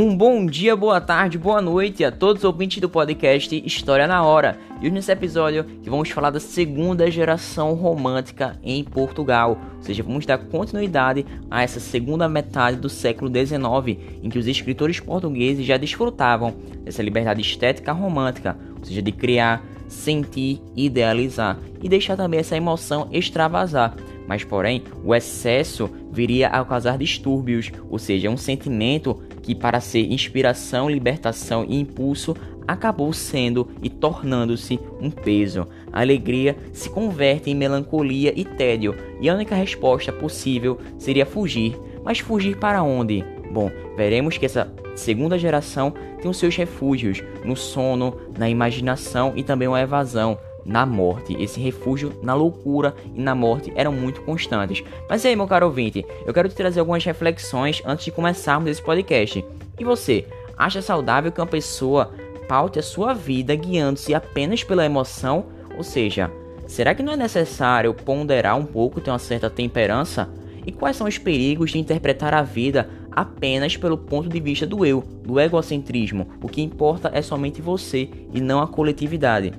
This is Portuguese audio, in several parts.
Um bom dia, boa tarde, boa noite a todos os ouvintes do podcast História na Hora. E hoje nesse episódio que vamos falar da segunda geração romântica em Portugal. Ou seja, vamos dar continuidade a essa segunda metade do século XIX, em que os escritores portugueses já desfrutavam dessa liberdade estética romântica, ou seja, de criar, sentir, idealizar e deixar também essa emoção extravasar. Mas, porém, o excesso viria a causar distúrbios, ou seja, um sentimento que, para ser inspiração, libertação e impulso, acabou sendo e tornando-se um peso. A alegria se converte em melancolia e tédio, e a única resposta possível seria fugir. Mas fugir para onde? Bom, veremos que essa segunda geração tem os seus refúgios no sono, na imaginação e também uma evasão na morte. Esse refúgio na loucura e na morte eram muito constantes. Mas aí, meu caro ouvinte, eu quero te trazer algumas reflexões antes de começarmos esse podcast. E você, acha saudável que uma pessoa paute a sua vida guiando-se apenas pela emoção? Ou seja, será que não é necessário ponderar um pouco, ter uma certa temperança? E quais são os perigos de interpretar a vida apenas pelo ponto de vista do eu, do egocentrismo? O que importa é somente você e não a coletividade.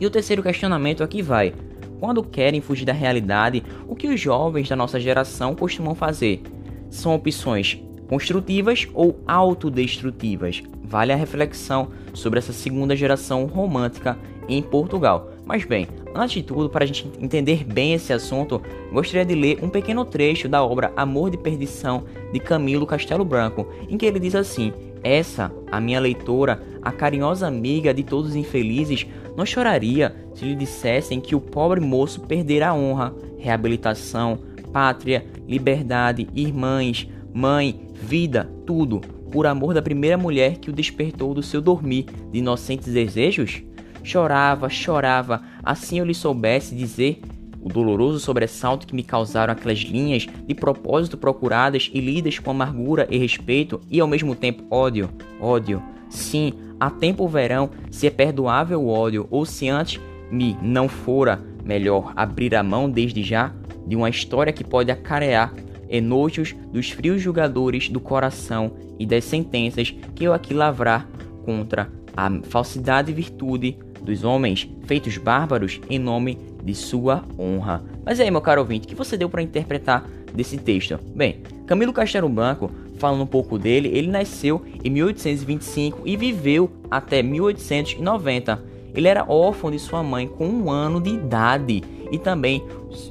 E o terceiro questionamento aqui vai: quando querem fugir da realidade, o que os jovens da nossa geração costumam fazer? São opções construtivas ou autodestrutivas? Vale a reflexão sobre essa segunda geração romântica em Portugal. Mas bem, antes de tudo, para a gente entender bem esse assunto, gostaria de ler um pequeno trecho da obra Amor de Perdição de Camilo Castelo Branco, em que ele diz assim: Essa, a minha leitora, a carinhosa amiga de todos os infelizes, não choraria se lhe dissessem que o pobre moço perdera a honra, reabilitação, pátria, liberdade, irmãs, mãe, vida, tudo, por amor da primeira mulher que o despertou do seu dormir de inocentes desejos? Chorava, chorava, assim eu lhe soubesse dizer o doloroso sobressalto que me causaram aquelas linhas de propósito procuradas e lidas com amargura e respeito e ao mesmo tempo ódio, ódio. Sim, há tempo verão, se é perdoável o ódio, ou se antes me não fora melhor abrir a mão desde já de uma história que pode acarear enojos dos frios julgadores do coração e das sentenças que eu aqui lavrar contra a falsidade e virtude dos homens feitos bárbaros em nome de sua honra. Mas aí, meu caro ouvinte, o que você deu para interpretar desse texto? Bem, Camilo Castelo Branco falando um pouco dele, ele nasceu em 1825 e viveu até 1890. Ele era órfão de sua mãe com um ano de idade e também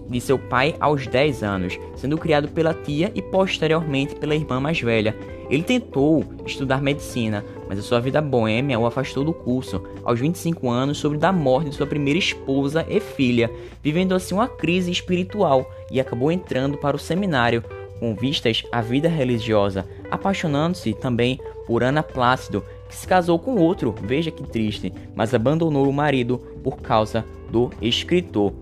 de seu pai aos 10 anos, sendo criado pela tia e posteriormente pela irmã mais velha. Ele tentou estudar medicina, mas a sua vida boêmia o afastou do curso. Aos 25 anos, soube da morte de sua primeira esposa e filha, vivendo assim uma crise espiritual e acabou entrando para o seminário, com vistas à vida religiosa, apaixonando-se também por Ana Plácido, que se casou com outro, veja que triste, mas abandonou o marido por causa do escritor.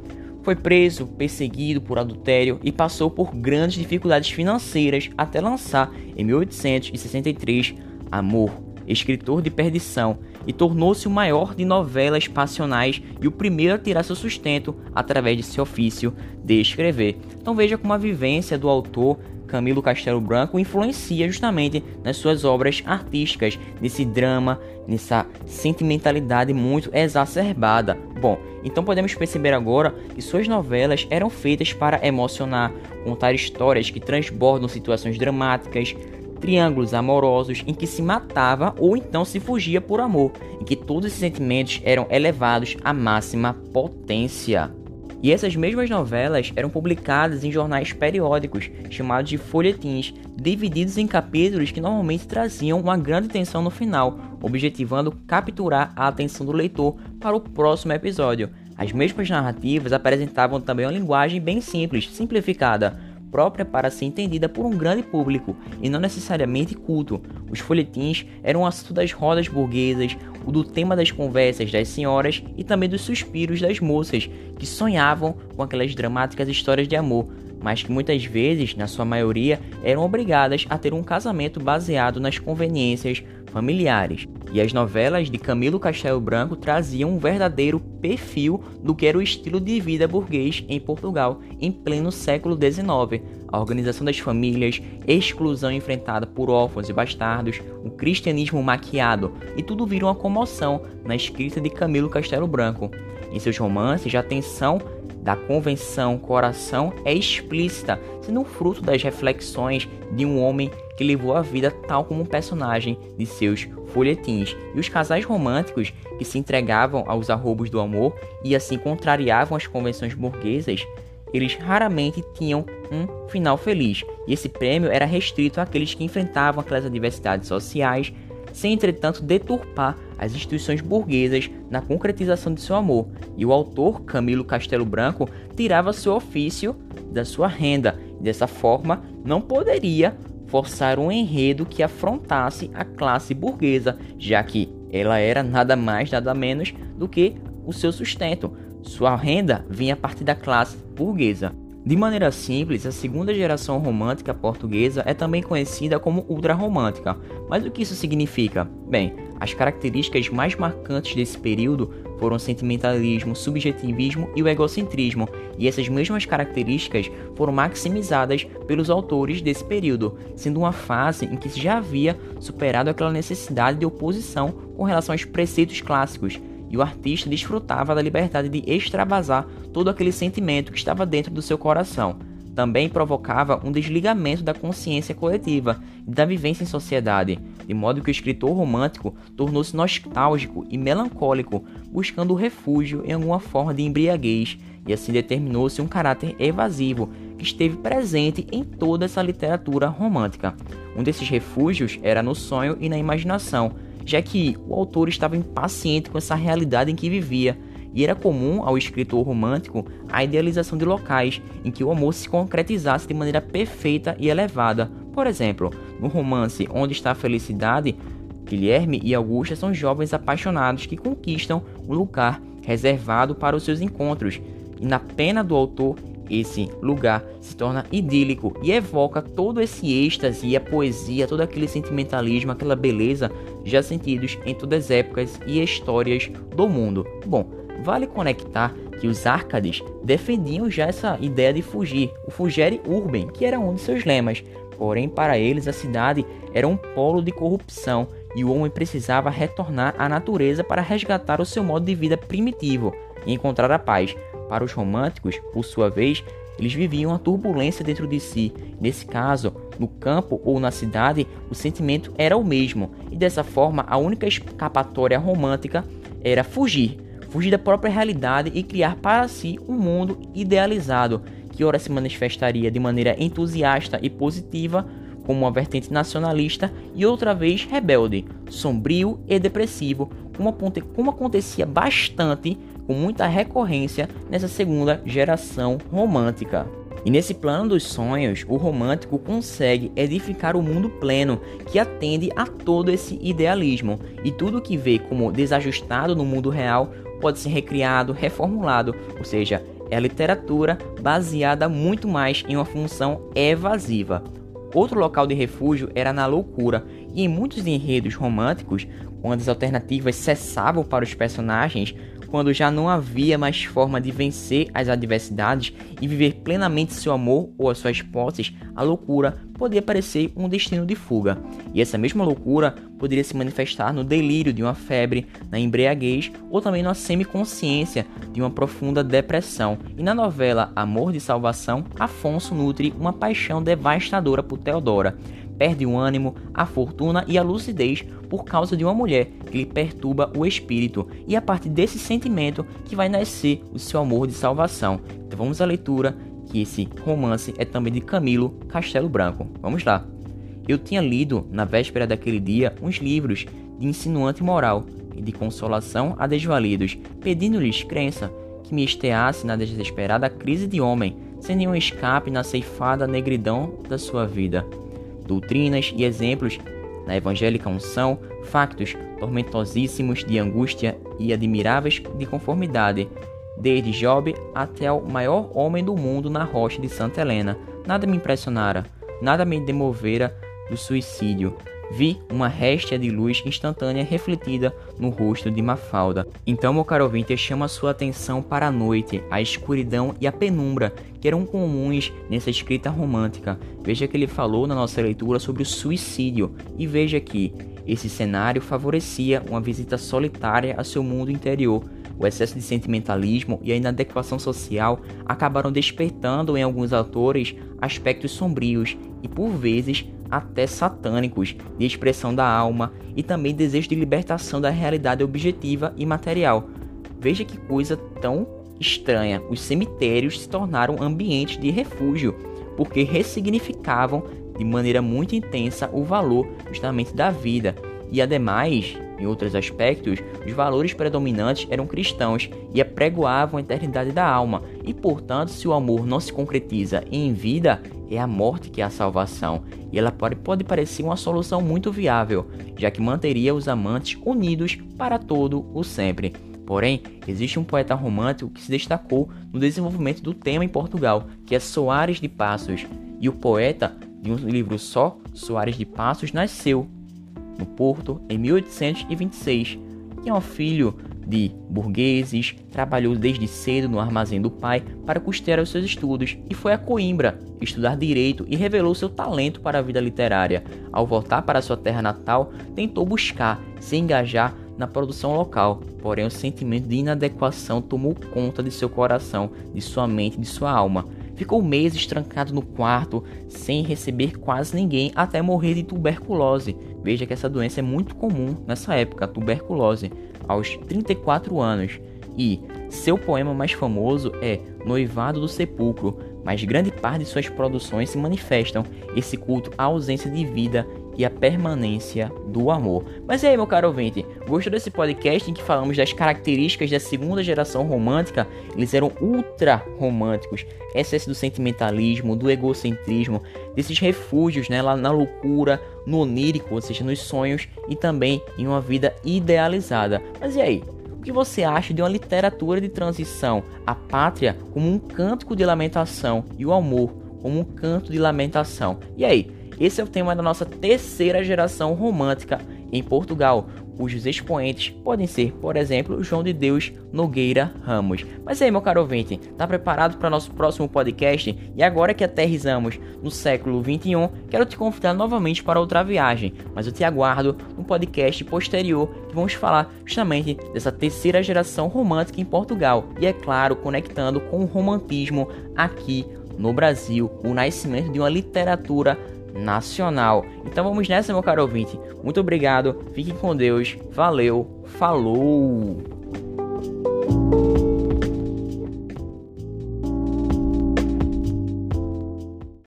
Foi preso, perseguido por adultério e passou por grandes dificuldades financeiras até lançar, em 1863, Amor, escritor de perdição, e tornou-se o maior de novelas passionais e o primeiro a tirar seu sustento através de seu ofício de escrever. Então veja como a vivência do autor Camilo Castelo Branco influencia justamente nas suas obras artísticas, nesse drama, nessa sentimentalidade muito exacerbada. Bom, então podemos perceber agora que suas novelas eram feitas para emocionar, contar histórias que transbordam situações dramáticas, triângulos amorosos em que se matava ou então se fugia por amor, em que todos esses sentimentos eram elevados à máxima potência. E essas mesmas novelas eram publicadas em jornais periódicos, chamados de folhetins, divididos em capítulos que normalmente traziam uma grande tensão no final, objetivando capturar a atenção do leitor para o próximo episódio. As mesmas narrativas apresentavam também uma linguagem bem simples, simplificada, própria para ser entendida por um grande público e não necessariamente culto. Os folhetins eram o assunto das rodas burguesas, o do tema das conversas das senhoras e também dos suspiros das moças que sonhavam com aquelas dramáticas histórias de amor, mas que muitas vezes, na sua maioria, eram obrigadas a ter um casamento baseado nas conveniências familiares. E as novelas de Camilo Castelo Branco traziam um verdadeiro perfil do que era o estilo de vida burguês em Portugal em pleno século XIX. A organização das famílias, exclusão enfrentada por órfãos e bastardos, o cristianismo maquiado, e tudo vira uma comoção na escrita de Camilo Castelo Branco. Em seus romances, a tensão da convenção coração é explícita, sendo fruto das reflexões de um homem que levou a vida tal como um personagem de seus folhetins. E os casais românticos que se entregavam aos arrobos do amor e assim contrariavam as convenções burguesas, eles raramente tinham um final feliz. E esse prêmio era restrito àqueles que enfrentavam aquelas adversidades sociais, sem entretanto deturpar as instituições burguesas na concretização de seu amor, e o autor Camilo Castelo Branco tirava seu ofício da sua renda, dessa forma não poderia forçar um enredo que afrontasse a classe burguesa, já que ela era nada mais, nada menos do que o seu sustento. Sua renda vinha a partir da classe burguesa. De maneira simples, a segunda geração romântica portuguesa é também conhecida como ultrarromântica. Mas o que isso significa? Bem, as características mais marcantes desse período foram sentimentalismo, subjetivismo e o egocentrismo, e essas mesmas características foram maximizadas pelos autores desse período, sendo uma fase em que se já havia superado aquela necessidade de oposição com relação aos preceitos clássicos e o artista desfrutava da liberdade de extravasar todo aquele sentimento que estava dentro do seu coração. Também provocava um desligamento da consciência coletiva e da vivência em sociedade, de modo que o escritor romântico tornou-se nostálgico e melancólico, buscando refúgio em alguma forma de embriaguez, e assim determinou-se um caráter evasivo que esteve presente em toda essa literatura romântica. Um desses refúgios era no sonho e na imaginação, já que o autor estava impaciente com essa realidade em que vivia, e era comum ao escritor romântico a idealização de locais em que o amor se concretizasse de maneira perfeita e elevada. Por exemplo, no romance Onde está a Felicidade, Guilherme e Augusta são jovens apaixonados que conquistam um lugar reservado para os seus encontros, e na pena do autor esse lugar se torna idílico e evoca todo esse êxtase e a poesia, todo aquele sentimentalismo, aquela beleza já sentidos em todas as épocas e histórias do mundo. Bom, vale conectar que os Árcades defendiam já essa ideia de fugir, o fugere urbem, que era um de seus lemas. Porém, para eles, a cidade era um polo de corrupção e o homem precisava retornar à natureza para resgatar o seu modo de vida primitivo e encontrar a paz. Para os românticos, por sua vez, eles viviam a turbulência dentro de si. Nesse caso, no campo ou na cidade, o sentimento era o mesmo, e dessa forma a única escapatória romântica era fugir, fugir da própria realidade e criar para si um mundo idealizado, que ora se manifestaria de maneira entusiasta e positiva, como uma vertente nacionalista, e outra vez rebelde, sombrio e depressivo, como, como acontecia bastante com muita recorrência nessa segunda geração romântica. E nesse plano dos sonhos, o romântico consegue edificar o mundo pleno que atende a todo esse idealismo, e tudo que vê como desajustado no mundo real pode ser recriado, reformulado, ou seja, é literatura baseada muito mais em uma função evasiva. Outro local de refúgio era na loucura, e em muitos enredos românticos, quando as alternativas cessavam para os personagens, quando já não havia mais forma de vencer as adversidades e viver plenamente seu amor ou as suas posses, a loucura poderia parecer um destino de fuga. E essa mesma loucura poderia se manifestar no delírio de uma febre, na embriaguez ou também na semiconsciência de uma profunda depressão. E na novela Amor de Salvação, Afonso nutre uma paixão devastadora por Teodora perde o ânimo, a fortuna e a lucidez por causa de uma mulher que lhe perturba o espírito, e é a partir desse sentimento que vai nascer o seu amor de salvação. Então vamos à leitura, que esse romance é também de Camilo Castelo Branco. Vamos lá. Eu tinha lido, na véspera daquele dia, uns livros de insinuante moral e de consolação a desvalidos, pedindo-lhes crença que me esteasse na desesperada crise de homem, sem nenhum escape na ceifada negridão da sua vida doutrinas e exemplos na evangélica unção, factos tormentosíssimos de angústia e admiráveis de conformidade, desde Job até o maior homem do mundo na rocha de Santa Helena. Nada me impressionara, nada me demovera do suicídio, vi uma réstia de luz instantânea refletida no rosto de Mafalda. Então, meu caro ouvinte, chama sua atenção para a noite, a escuridão e a penumbra que eram comuns nessa escrita romântica. Veja que ele falou na nossa leitura sobre o suicídio e veja que esse cenário favorecia uma visita solitária a seu mundo interior. O excesso de sentimentalismo e a inadequação social acabaram despertando em alguns autores aspectos sombrios e, por vezes, até satânicos de expressão da alma e também desejo de libertação da realidade objetiva e material. Veja que coisa tão estranha. Os cemitérios se tornaram ambientes de refúgio porque ressignificavam de maneira muito intensa o valor justamente da vida. E ademais, em outros aspectos, os valores predominantes eram cristãos e apregoavam a eternidade da alma, e portanto, se o amor não se concretiza em vida, é a morte que é a salvação, e ela pode, pode parecer uma solução muito viável, já que manteria os amantes unidos para todo o sempre. Porém, existe um poeta romântico que se destacou no desenvolvimento do tema em Portugal, que é Soares de Passos, e o poeta, de um livro só, Soares de Passos, nasceu no Porto em 1826, que é um filho de burgueses, trabalhou desde cedo no armazém do pai para custear os seus estudos e foi a Coimbra estudar direito e revelou seu talento para a vida literária. Ao voltar para sua terra natal, tentou buscar se engajar na produção local, porém o sentimento de inadequação tomou conta de seu coração, de sua mente, de sua alma. Ficou meses trancado no quarto, sem receber quase ninguém, até morrer de tuberculose. Veja que essa doença é muito comum nessa época, tuberculose aos 34 anos, e seu poema mais famoso é Noivado do Sepulcro, mas grande parte de suas produções se manifestam esse culto à ausência de vida e a permanência do amor. Mas e aí, meu caro ouvinte, gostou desse podcast em que falamos das características da segunda geração romântica? Eles eram ultra românticos, excesso do sentimentalismo, do egocentrismo, desses refúgios, né, lá na loucura, no onírico, ou seja, nos sonhos e também em uma vida idealizada. Mas e aí? O que você acha de uma literatura de transição, a pátria como um cântico de lamentação e o amor como um canto de lamentação? E aí? Esse é o tema da nossa terceira geração romântica em Portugal, cujos expoentes podem ser, por exemplo, João de Deus Nogueira Ramos. Mas aí, meu caro ouvinte, tá preparado para nosso próximo podcast? E agora que aterrizamos no século 21, quero te convidar novamente para outra viagem, mas eu te aguardo no podcast posterior que vamos falar justamente dessa terceira geração romântica em Portugal e é claro, conectando com o romantismo aqui no Brasil, o nascimento de uma literatura nacional. Então vamos nessa, meu caro ouvinte. Muito obrigado, fiquem com Deus, valeu, falou!